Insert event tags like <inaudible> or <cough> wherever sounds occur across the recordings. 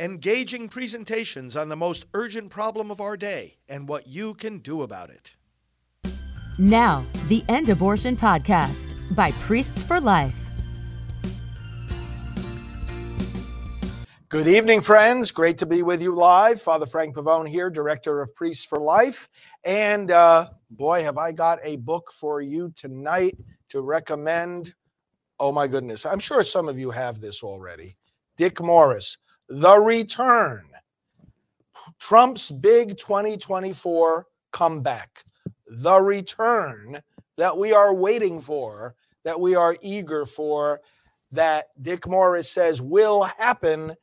engaging presentations on the most urgent problem of our day and what you can do about it. Now, the End Abortion Podcast by Priests for Life. Good evening, friends. Great to be with you live. Father Frank Pavone here, Director of Priests for Life. And uh, boy, have I got a book for you tonight to recommend. Oh, my goodness. I'm sure some of you have this already. Dick Morris, The Return. Trump's big 2024 comeback. The return that we are waiting for, that we are eager for, that Dick Morris says will happen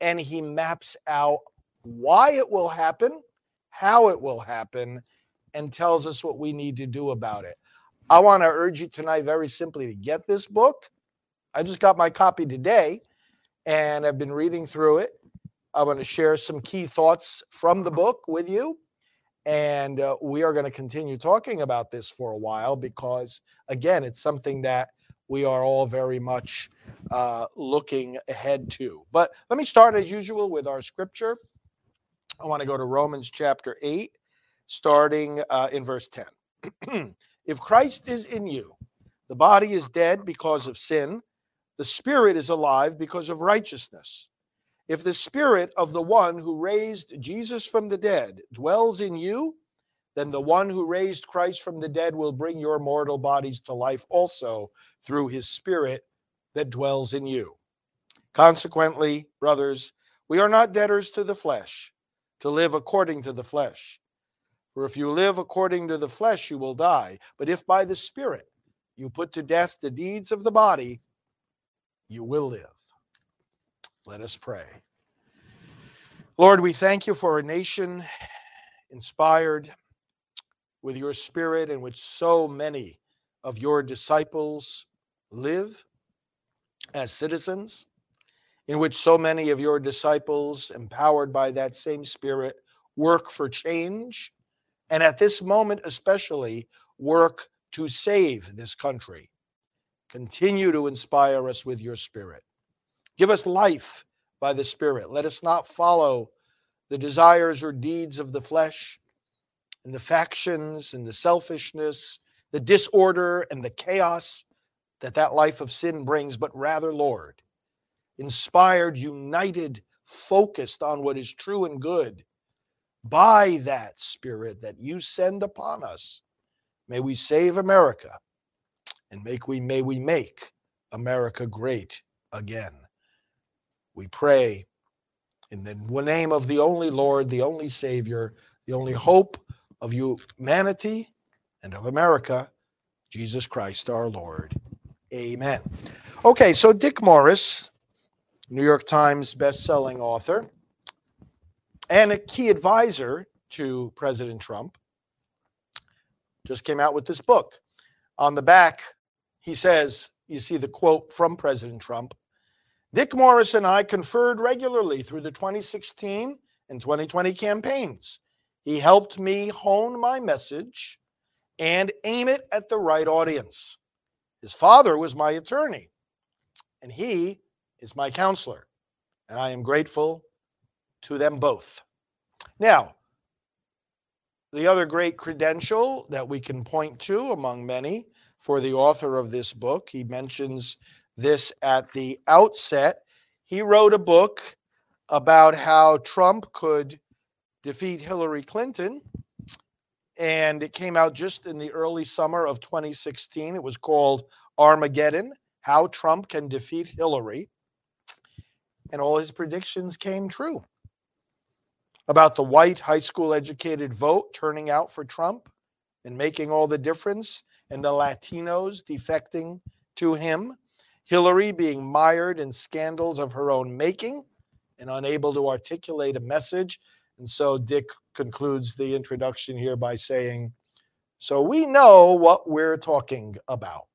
and he maps out why it will happen, how it will happen, and tells us what we need to do about it. I want to urge you tonight, very simply, to get this book. I just got my copy today and I've been reading through it. I want to share some key thoughts from the book with you. And uh, we are going to continue talking about this for a while because, again, it's something that we are all very much uh, looking ahead to. But let me start as usual with our scripture. I want to go to Romans chapter 8, starting uh, in verse 10. <clears throat> if Christ is in you, the body is dead because of sin, the spirit is alive because of righteousness. If the spirit of the one who raised Jesus from the dead dwells in you, then the one who raised Christ from the dead will bring your mortal bodies to life also through his spirit that dwells in you. Consequently, brothers, we are not debtors to the flesh, to live according to the flesh. For if you live according to the flesh, you will die. But if by the Spirit you put to death the deeds of the body, you will live. Let us pray. Lord, we thank you for a nation inspired with your spirit in which so many of your disciples live as citizens, in which so many of your disciples, empowered by that same spirit, work for change, and at this moment especially, work to save this country. Continue to inspire us with your spirit. Give us life by the Spirit. Let us not follow the desires or deeds of the flesh and the factions and the selfishness, the disorder and the chaos that that life of sin brings, but rather, Lord, inspired, united, focused on what is true and good by that Spirit that you send upon us. May we save America and make we may we make America great again. We pray in the name of the only Lord, the only Savior, the only hope of humanity and of America, Jesus Christ our Lord. Amen. Okay, so Dick Morris, New York Times best-selling author and a key advisor to President Trump, just came out with this book. On the back, he says, you see the quote from President Trump Dick Morris and I conferred regularly through the 2016 and 2020 campaigns. He helped me hone my message and aim it at the right audience. His father was my attorney, and he is my counselor. And I am grateful to them both. Now, the other great credential that we can point to among many for the author of this book, he mentions this at the outset. He wrote a book about how Trump could defeat Hillary Clinton and it came out just in the early summer of 2016. It was called Armageddon How Trump Can Defeat Hillary. And all his predictions came true about the white high school educated vote turning out for Trump and making all the difference, and the Latinos defecting to him, Hillary being mired in scandals of her own making and unable to articulate a message. And so Dick concludes the introduction here by saying, So we know what we're talking about.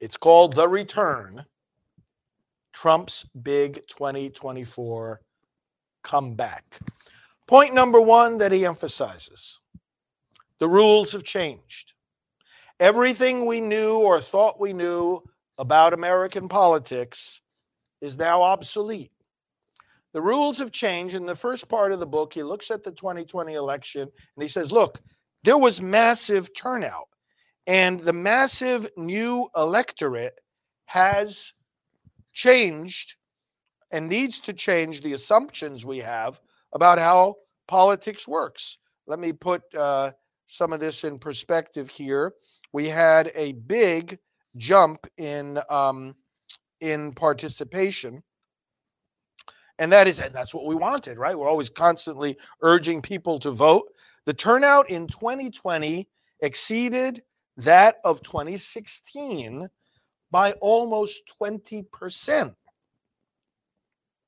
It's called The Return Trump's Big 2024 Comeback. Point number one that he emphasizes the rules have changed. Everything we knew or thought we knew about American politics is now obsolete. The rules have changed. In the first part of the book, he looks at the 2020 election and he says, Look, there was massive turnout, and the massive new electorate has changed and needs to change the assumptions we have about how politics works. Let me put uh, some of this in perspective here. We had a big jump in um, in participation, and that is and that's what we wanted, right? We're always constantly urging people to vote. The turnout in 2020 exceeded that of 2016 by almost 20 percent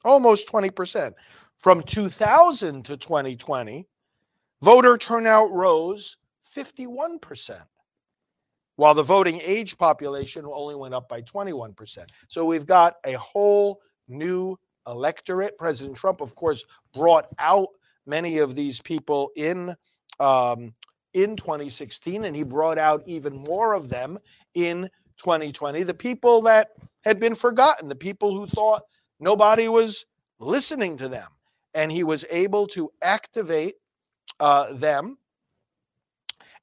almost 20%. From 2000 to 2020, voter turnout rose 51%, while the voting age population only went up by 21%. So we've got a whole new electorate. President Trump, of course, brought out many of these people in um, in 2016, and he brought out even more of them in 2020. The people that had been forgotten, the people who thought Nobody was listening to them. And he was able to activate uh, them.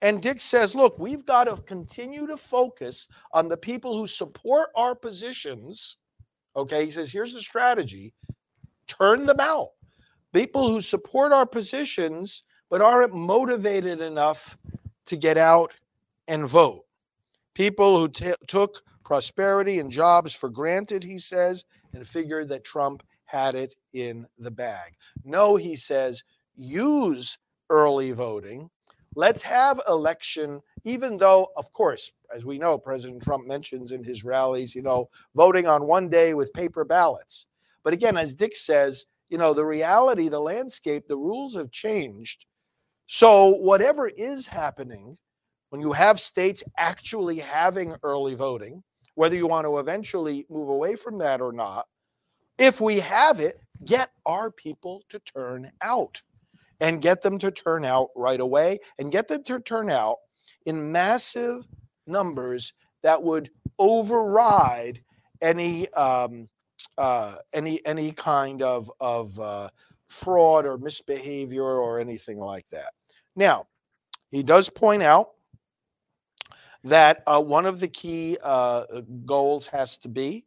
And Dick says, look, we've got to continue to focus on the people who support our positions. Okay. He says, here's the strategy turn them out. People who support our positions, but aren't motivated enough to get out and vote. People who t- took prosperity and jobs for granted, he says, and figured that Trump had it in the bag. No, he says, use early voting. Let's have election, even though, of course, as we know, President Trump mentions in his rallies, you know, voting on one day with paper ballots. But again, as Dick says, you know, the reality, the landscape, the rules have changed. So, whatever is happening, when you have states actually having early voting, whether you want to eventually move away from that or not. If we have it, get our people to turn out and get them to turn out right away and get them to turn out in massive numbers that would override any um, uh, any any kind of of uh, fraud or misbehavior or anything like that. Now, he does point out that uh, one of the key uh, goals has to be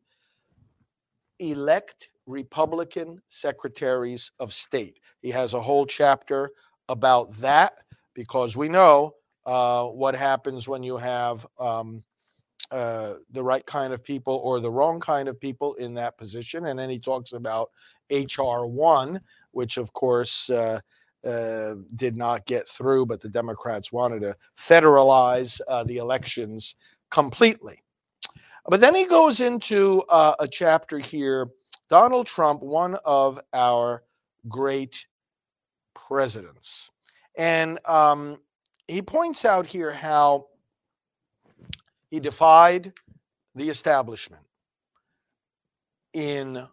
elect Republican secretaries of state. He has a whole chapter about that because we know uh, what happens when you have um, uh, the right kind of people or the wrong kind of people in that position. And then he talks about HR 1, which, of course, uh, uh, did not get through, but the Democrats wanted to federalize uh, the elections completely. But then he goes into uh, a chapter here Donald Trump, one of our great presidents. And um, he points out here how he defied the establishment in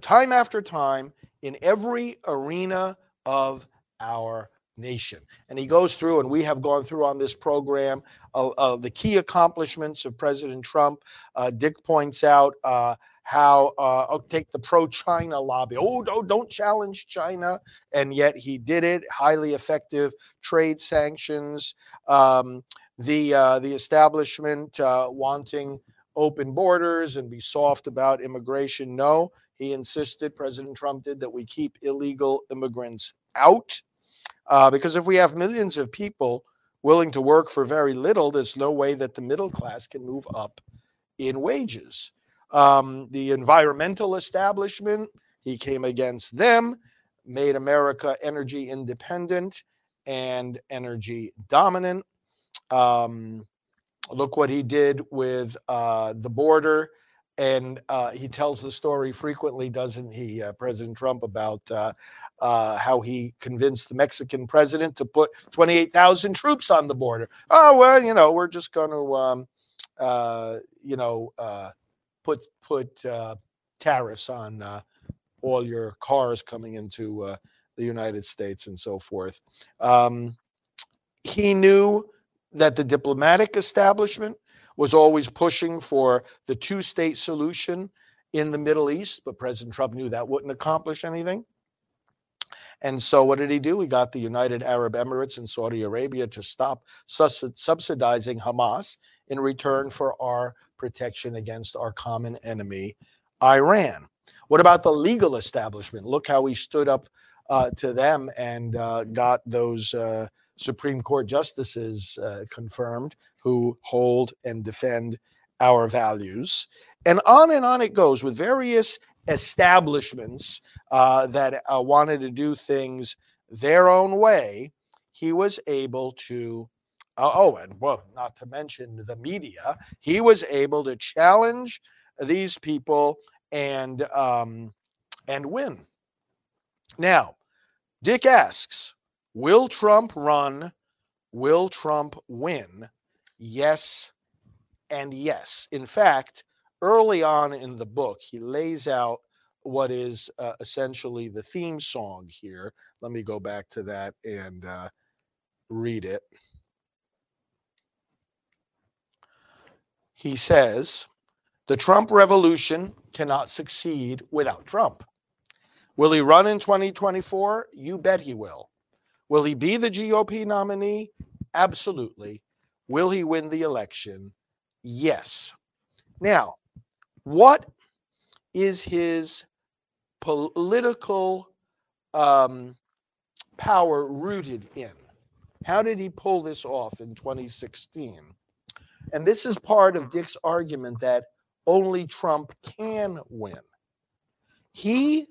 time after time in every arena of our nation. And he goes through, and we have gone through on this program uh, uh, the key accomplishments of President Trump. Uh, Dick points out uh, how uh, oh, take the pro-China lobby. Oh, no, don't challenge China, and yet he did it. Highly effective trade sanctions. Um, the uh, the establishment wanting open borders and be soft about immigration. No, he insisted, President Trump did, that we keep illegal immigrants out. Uh, because if we have millions of people willing to work for very little, there's no way that the middle class can move up in wages. Um, the environmental establishment, he came against them, made America energy independent and energy dominant. Um, look what he did with uh, the border and uh, he tells the story frequently, doesn't he, uh, President Trump, about uh, uh how he convinced the Mexican president to put 28,000 troops on the border. Oh well, you know, we're just going to, um, uh, you know, uh, put put tariffs on all your cars coming into the United States and so forth. Um, he knew that the diplomatic establishment was always pushing for the two state solution in the Middle East, but President Trump knew that wouldn't accomplish anything. And so, what did he do? He got the United Arab Emirates and Saudi Arabia to stop subsidizing Hamas in return for our protection against our common enemy, Iran. What about the legal establishment? Look how he stood up uh, to them and uh, got those uh, Supreme Court justices uh, confirmed who hold and defend our values. And on and on it goes with various establishments uh, that uh, wanted to do things their own way. He was able to, oh, and well, not to mention the media, he was able to challenge these people and um, and win. Now, Dick asks, will Trump run? Will Trump win? Yes and yes. In fact, early on in the book, he lays out what is uh, essentially the theme song here. Let me go back to that and uh, read it. He says, the Trump revolution cannot succeed without Trump. Will he run in 2024? You bet he will. Will he be the GOP nominee? Absolutely. Will he win the election? Yes. Now, what is his political um, power rooted in? How did he pull this off in 2016? And this is part of Dick's argument that only Trump can win. He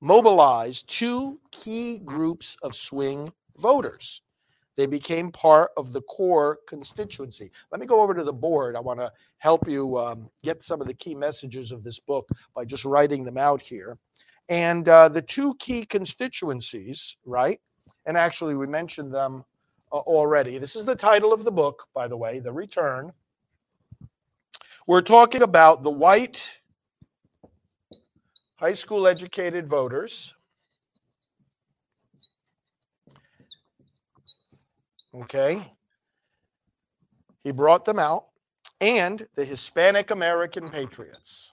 mobilized two key groups of swing voters. They became part of the core constituency. Let me go over to the board. I want to help you um, get some of the key messages of this book by just writing them out here. And uh, the two key constituencies, right? And actually, we mentioned them already. This is the title of the book, by the way, The Return. We're talking about the white high school educated voters. Okay. He brought them out, and the Hispanic American patriots.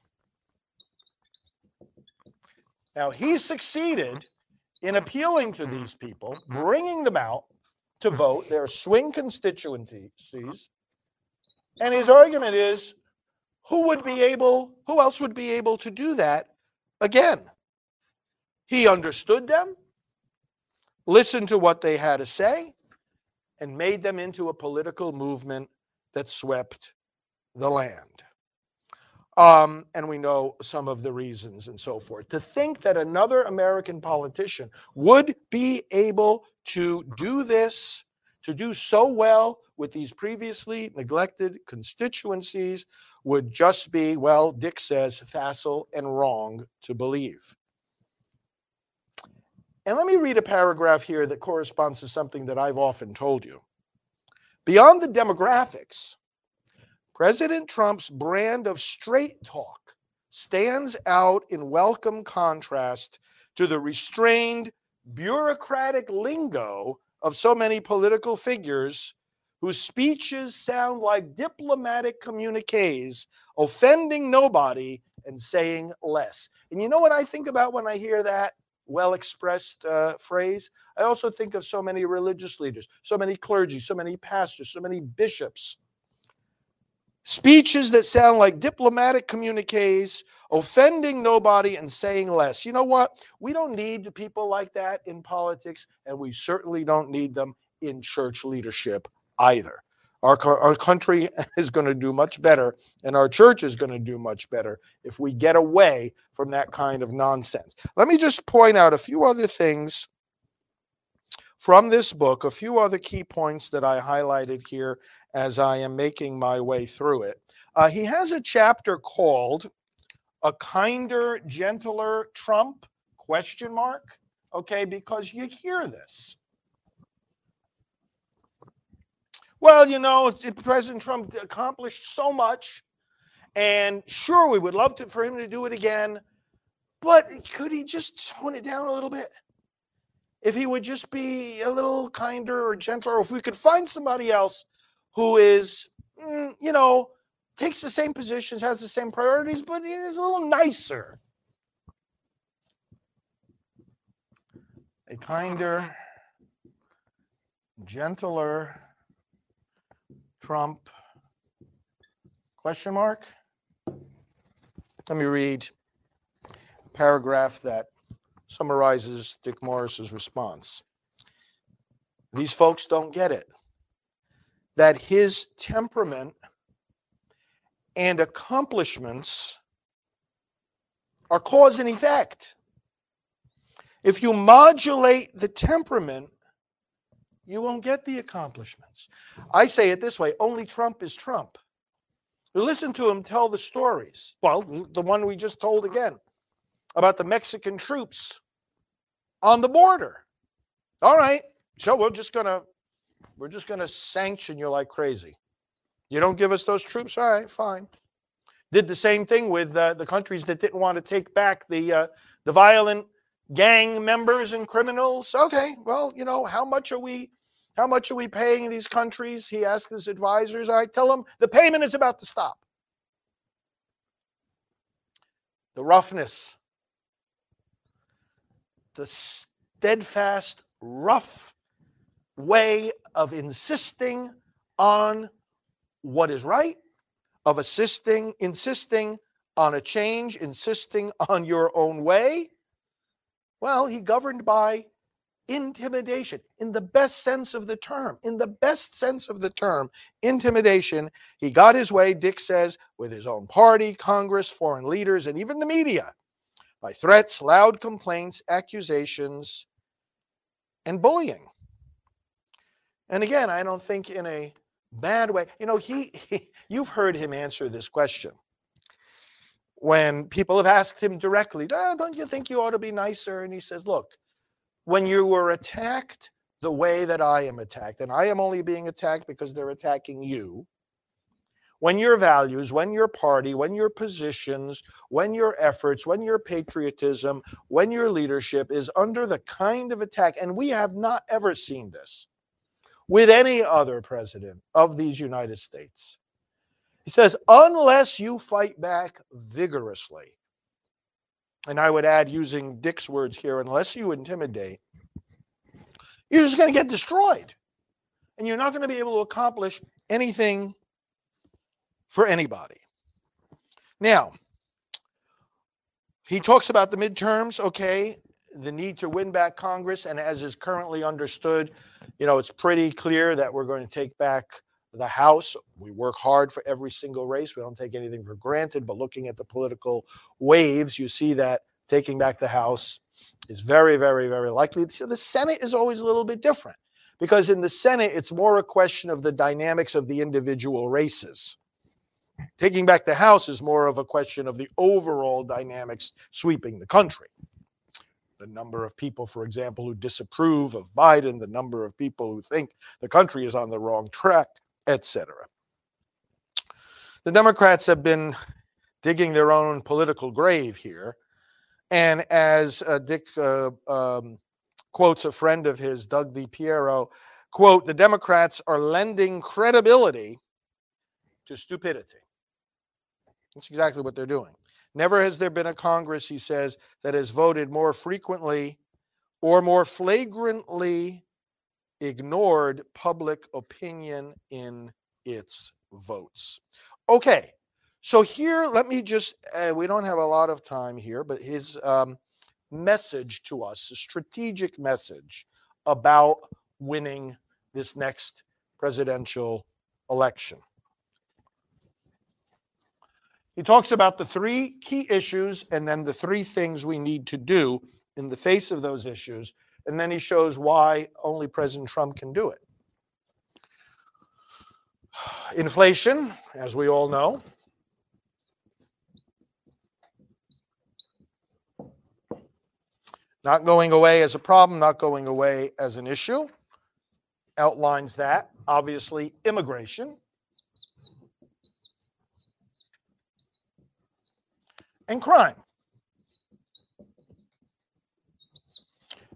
Now, he succeeded in appealing to these people, bringing them out to vote, their swing constituencies. And his argument is who would be able, who else would be able to do that again? He understood them, listened to what they had to say, and made them into a political movement that swept the land. Um, and we know some of the reasons and so forth. To think that another American politician would be able to do this, to do so well with these previously neglected constituencies, would just be, well, Dick says, facile and wrong to believe. And let me read a paragraph here that corresponds to something that I've often told you. Beyond the demographics, President Trump's brand of straight talk stands out in welcome contrast to the restrained, bureaucratic lingo of so many political figures whose speeches sound like diplomatic communiques, offending nobody and saying less. And you know what I think about when I hear that well expressed uh, phrase? I also think of so many religious leaders, so many clergy, so many pastors, so many bishops. Speeches that sound like diplomatic communiques, offending nobody and saying less. You know what? We don't need people like that in politics, and we certainly don't need them in church leadership either. Our, our country <laughs> is going to do much better, and our church is going to do much better if we get away from that kind of nonsense. Let me just point out a few other things from this book, a few other key points that I highlighted here as I am making my way through it. Uh, he has a chapter called "A Kinder, Gentler Trump?" Question mark. Okay, because you hear this well, you know, President Trump accomplished so much, and sure, we would love to, for him to do it again, but could he just tone it down a little bit? If he would just be a little kinder or gentler, or if we could find somebody else who is, mm, you know, takes the same positions, has the same priorities, but is a little nicer. A kinder, gentler Trump question mark. Let me read a paragraph that summarizes Dick Morris's response. These folks don't get it. That his temperament and accomplishments are cause and effect. If you modulate the temperament, you won't get the accomplishments. I say it this way only Trump is Trump. Listen to him tell the stories. Well, the one we just told again about the Mexican troops on the border. All right. So we're just going to we're just going to sanction you like crazy. You don't give us those troops? All right, fine. Did the same thing with uh, the countries that didn't want to take back the uh, the violent gang members and criminals. Okay, well, you know, how much are we how much are we paying these countries? He asked his advisors. I tell them the payment is about to stop. The roughness, the steadfast, rough way of insisting on what is right, of assisting, insisting on a change, insisting on your own way. Well, he governed by intimidation in the best sense of the term. In the best sense of the term, intimidation. He got his way, Dick says, with his own party, Congress, foreign leaders, and even the media by threats, loud complaints, accusations, and bullying. And again, I don't think in a bad way. You know, he, he you've heard him answer this question when people have asked him directly, oh, don't you think you ought to be nicer? And he says, look, when you were attacked the way that I am attacked, and I am only being attacked because they're attacking you, when your values, when your party, when your positions, when your efforts, when your patriotism, when your leadership is under the kind of attack, and we have not ever seen this with any other president of these United States. He says, unless you fight back vigorously, and I would add, using Dick's words here, unless you intimidate, you're just going to get destroyed. And you're not going to be able to accomplish anything for anybody. Now, he talks about the midterms, okay, the need to win back Congress. And as is currently understood, you know, it's pretty clear that we're going to take back the House. We work hard for every single race. We don't take anything for granted, but looking at the political waves, you see that taking back the House is very, very, very likely. So the Senate is always a little bit different because in the Senate, it's more a question of the dynamics of the individual races. Taking back the House is more of a question of the overall dynamics sweeping the country. The number of people, for example, who disapprove of Biden, the number of people who think the country is on the wrong track, etc. The Democrats have been digging their own political grave here. And as uh, Dick uh, um, quotes a friend of his, Doug DiPiero, quote, the Democrats are lending credibility to stupidity. That's exactly what they're doing. Never has there been a Congress, he says, that has voted more frequently or more flagrantly ignored public opinion in its votes. Okay, so here, let me just, uh, we don't have a lot of time here, but his um, message to us, a strategic message about winning this next presidential election. He talks about the three key issues and then the three things we need to do in the face of those issues and then he shows why only President Trump can do it. <sighs> Inflation, as we all know, not going away as a problem, not going away as an issue. Outlines that. Obviously, immigration. And crime.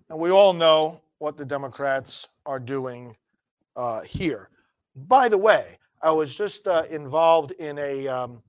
And we all know what the Democrats are doing uh, here. By the way, I was just uh, involved in a, um,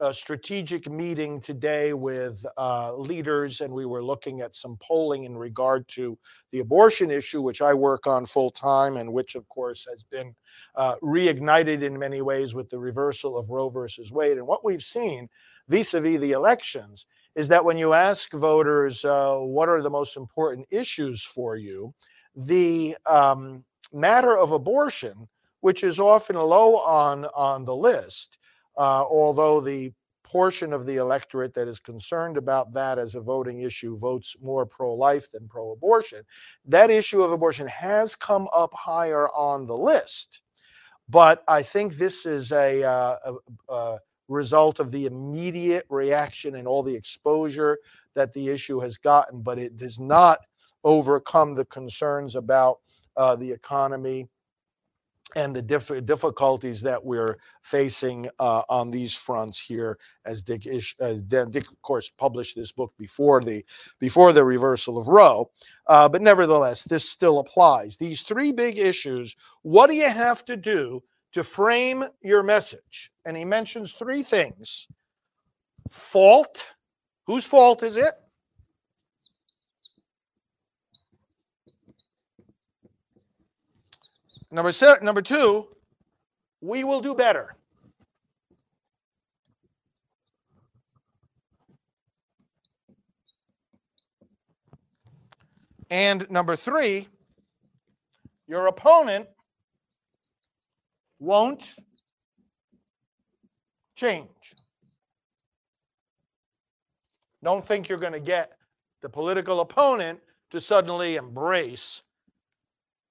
a, strategic meeting today with uh, leaders, and we were looking at some polling in regard to the abortion issue, which I work on full time, and which, of course, has been uh, reignited in many ways with the reversal of Roe versus Wade. And what we've seen vis a vis the elections is that when you ask voters uh, what are the most important issues for you, the um, matter of abortion, which is often low on, on the list, uh, although the portion of the electorate that is concerned about that as a voting issue votes more pro life than pro abortion, that issue of abortion has come up higher on the list. But I think this is a, uh, a, a result of the immediate reaction and all the exposure that the issue has gotten, but it does not overcome the concerns about uh, the economy and the diff- difficulties that we're facing uh, on these fronts here as Dick, Ish, uh, Dick of course published this book before the before the reversal of Roe uh, but nevertheless this still applies. These three big issues what do you have to do to frame your message. And he mentions three things. Fault. Whose fault is it? Number se- number two, we will do better. And number three, your opponent won't change. Don't think you're going to get the political opponent to suddenly embrace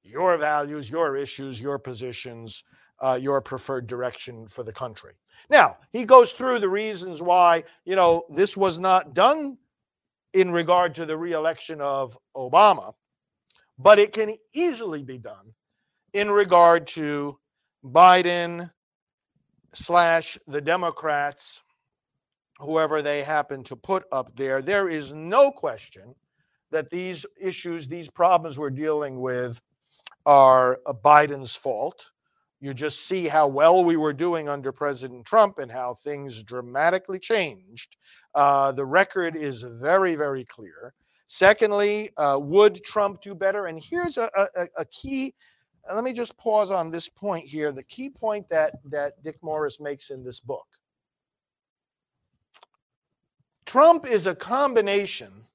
your values, your issues, your positions, uh, your preferred direction for the country. Now, he goes through the reasons why, you know, this was not done in regard to the reelection of Obama, but it can easily be done in regard to Biden slash the Democrats, whoever they happen to put up there. There is no question that these issues, these problems we're dealing with, are Biden's fault. You just see how well we were doing under President Trump and how things dramatically changed. Uh, the record is very, very clear. Secondly, uh, would Trump do better? And here's a, a, a key. Let me just pause on this point here. The key point that that Dick Morris makes in this book. Trump is a combination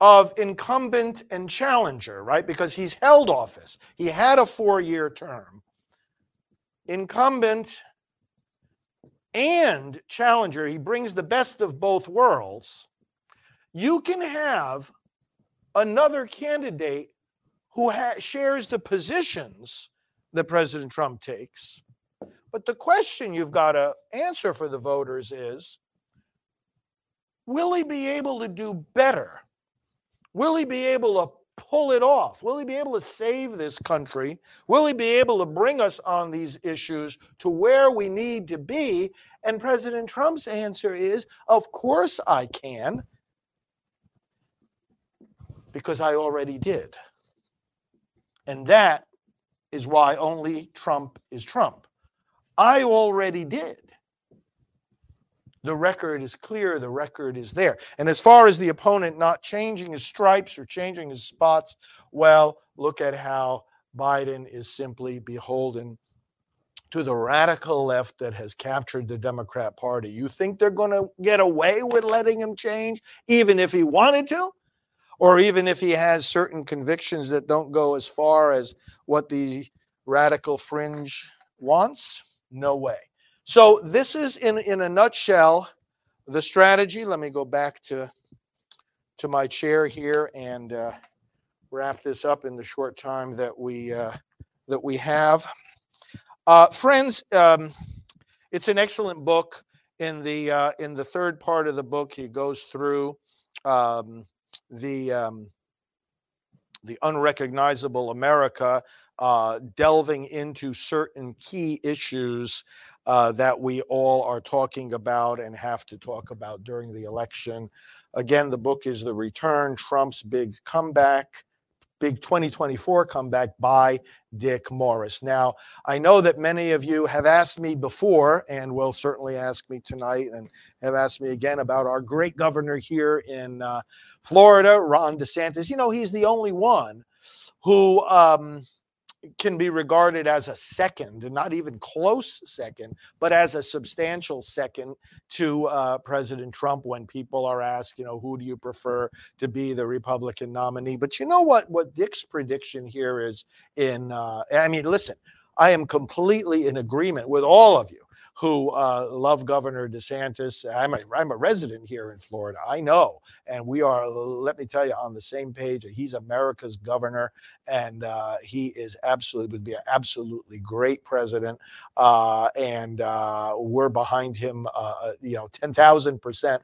of incumbent and challenger, right? Because he's held office. He had a four year term. Incumbent and challenger, he brings the best of both worlds. You can have another candidate who ha- shares the positions that President Trump takes. But the question you've got to answer for the voters is will he be able to do better? Will he be able to pull it off? Will he be able to save this country? Will he be able to bring us on these issues to where we need to be? And President Trump's answer is, Of course I can, because I already did. And that is why only Trump is Trump. I already did. The record is clear, the record is there. And as far as the opponent not changing his stripes or changing his spots, well, look at how Biden is simply beholden to the radical left that has captured the Democrat Party. You think they're going to get away with letting him change, even if he wanted to? Or even if he has certain convictions that don't go as far as what the radical fringe wants? No way. So this is in in a nutshell the strategy. Let me go back to to my chair here and uh, wrap this up in the short time that we uh, that we have. Uh, friends, um, it's an excellent book. In the uh, in the third part of the book, he goes through um, the um, the unrecognizable America, uh, delving into certain key issues uh, that we all are talking about and have to talk about during the election. Again, the book is The Return Trump's Big Comeback. big 2024 comeback by Dick Morris. Now, I know that many of you have asked me before and will certainly ask me tonight and have asked me again about our great governor here in uh, Florida, Ron DeSantis. You know, he's the only one who um, can be regarded as a second, and not even close second, but as a substantial second to uh, President Trump when people are asked, you know, who do you prefer to be the Republican nominee? But you know what? What Dick's prediction here is in, uh, I mean, listen, I am completely in agreement with all of you who uh, love Governor DeSantis. I'm a, I'm a resident here in Florida. I know. And we are, let me tell you, on the same page. He's America's governor, and uh, he is absolutely, would be an absolutely great president. Uh, and uh, we're behind him, uh, uh, you know, 10,000%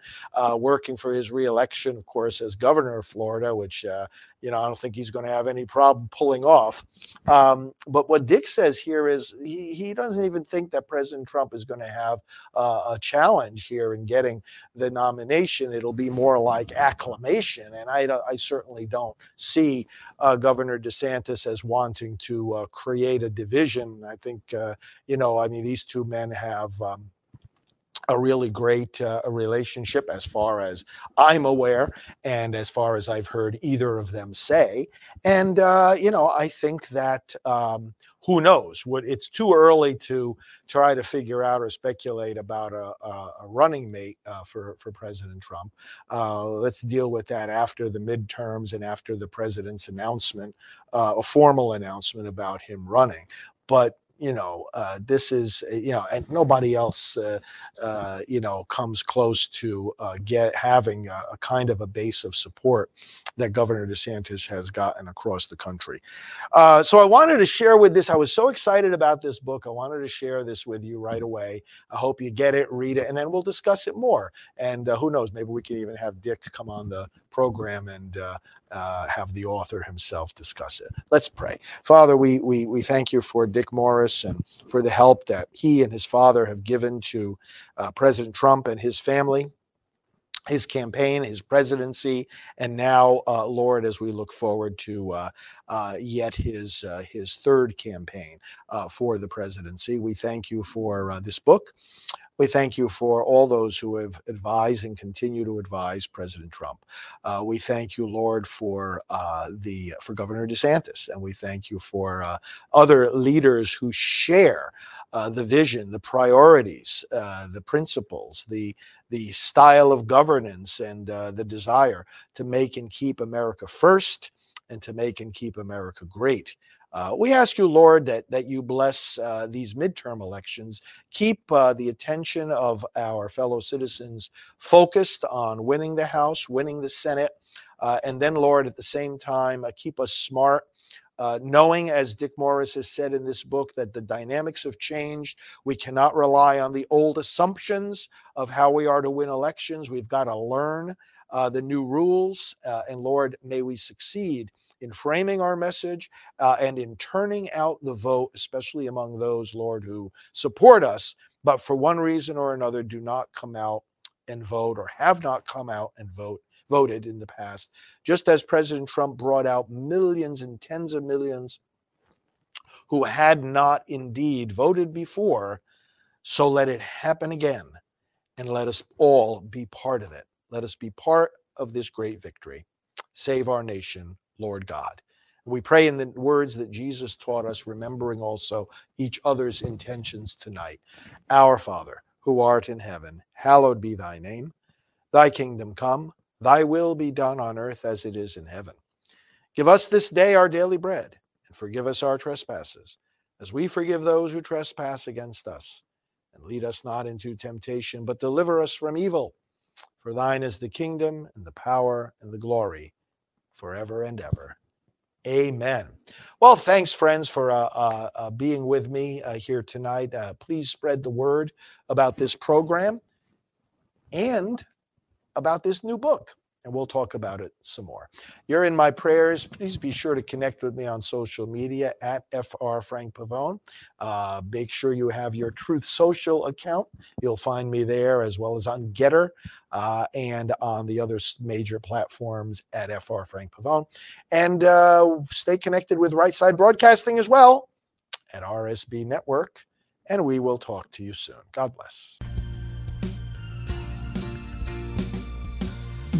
working for his reelection, of course, as governor of Florida, which you know, I don't think he's going to have any problem pulling off. Um, but what Dick says here is he, he doesn't even think that President Trump is going to have uh, a challenge here in getting the nomination. It'll be more like acclamation. And I, I certainly don't see uh, Governor DeSantis as wanting to uh, create a division. I think, uh, you know, I mean, these two men have. Um, a really great uh, relationship as far as I'm aware and as far as I've heard either of them say. And, uh, you know, I think that um, who knows what it's too early to try to figure out or speculate about a, a, a running mate uh, for, for President Trump. Uh, let's deal with that after the midterms and after the president's announcement, uh, a formal announcement about him running. But you know, uh, this is, uh, you know, and nobody else, uh, uh, you know, comes close to uh, get having a, a, kind of a base of support that Governor DeSantis has gotten across the country. Uh, so I wanted to share with this. I was so excited about this book. I wanted to share this with you right away. I hope you get it, read it, and then we'll discuss it more. And who knows, maybe we can even have Dick come on the program and uh, have the author himself discuss it. Let's pray. Father, we, we, we thank you for Dick Morris and for the help that he and his father have given to uh, President Trump and his family his campaign, his presidency, and now, uh, Lord, as we look forward to uh, uh, yet his uh, his third campaign uh, for the presidency, we thank you for uh, this book. We thank you for all those who have advised and continue to advise President Trump. Uh, we thank you, Lord, for uh, the for Governor DeSantis, and we thank you for uh, other leaders who share uh, the vision, the priorities, uh, the principles, the the style of governance, and uh, the desire to make and keep America first, and to make and keep America great. Uh, we ask you, Lord, that, that you bless uh, these midterm elections. Keep uh, the attention of our fellow citizens focused on winning the House, winning the Senate, uh, and then, Lord, at the same time, uh, keep us smart. Uh, knowing, as Dick Morris has said in this book, that the dynamics have changed. We cannot rely on the old assumptions of how we are to win elections. We've got to learn the new rules. and Lord, may we succeed in framing our message uh, and in turning out the vote, especially among those, Lord, who support us, but for one reason or another do not come out and vote or have not come out and vote voted in the past. Just as president trump brought out millions and tens of millions who had not indeed voted before so let it happen again and let us all be part of it. Let us be part of this great victory. Save our nation Lord God. We pray in the words that Jesus taught us, remembering also each other's intentions tonight. Our Father, who art in heaven, hallowed be thy name. Thy kingdom come, thy will be done on earth as it is in heaven. Give us this day our daily bread, and forgive us our trespasses, as we forgive those who trespass against us. And lead us not into temptation, but deliver us from evil. For thine is the kingdom, and the power, and the glory forever and ever. Amen. Well, thanks, friends, for uh, uh, uh, being with me uh, here tonight. Uh, please spread the word about this program and about this new book. And we'll talk about it some more. You're in my prayers. Please be sure to connect with me on social media at FR Frank Pavone. Uh, make sure you have your Truth Social account. You'll find me there as well as on Gettr uh, and on the other major platforms at FR Frank Pavone. And uh, stay connected with Right Side Broadcasting as well at RSB Network. And we will talk to you soon. God bless.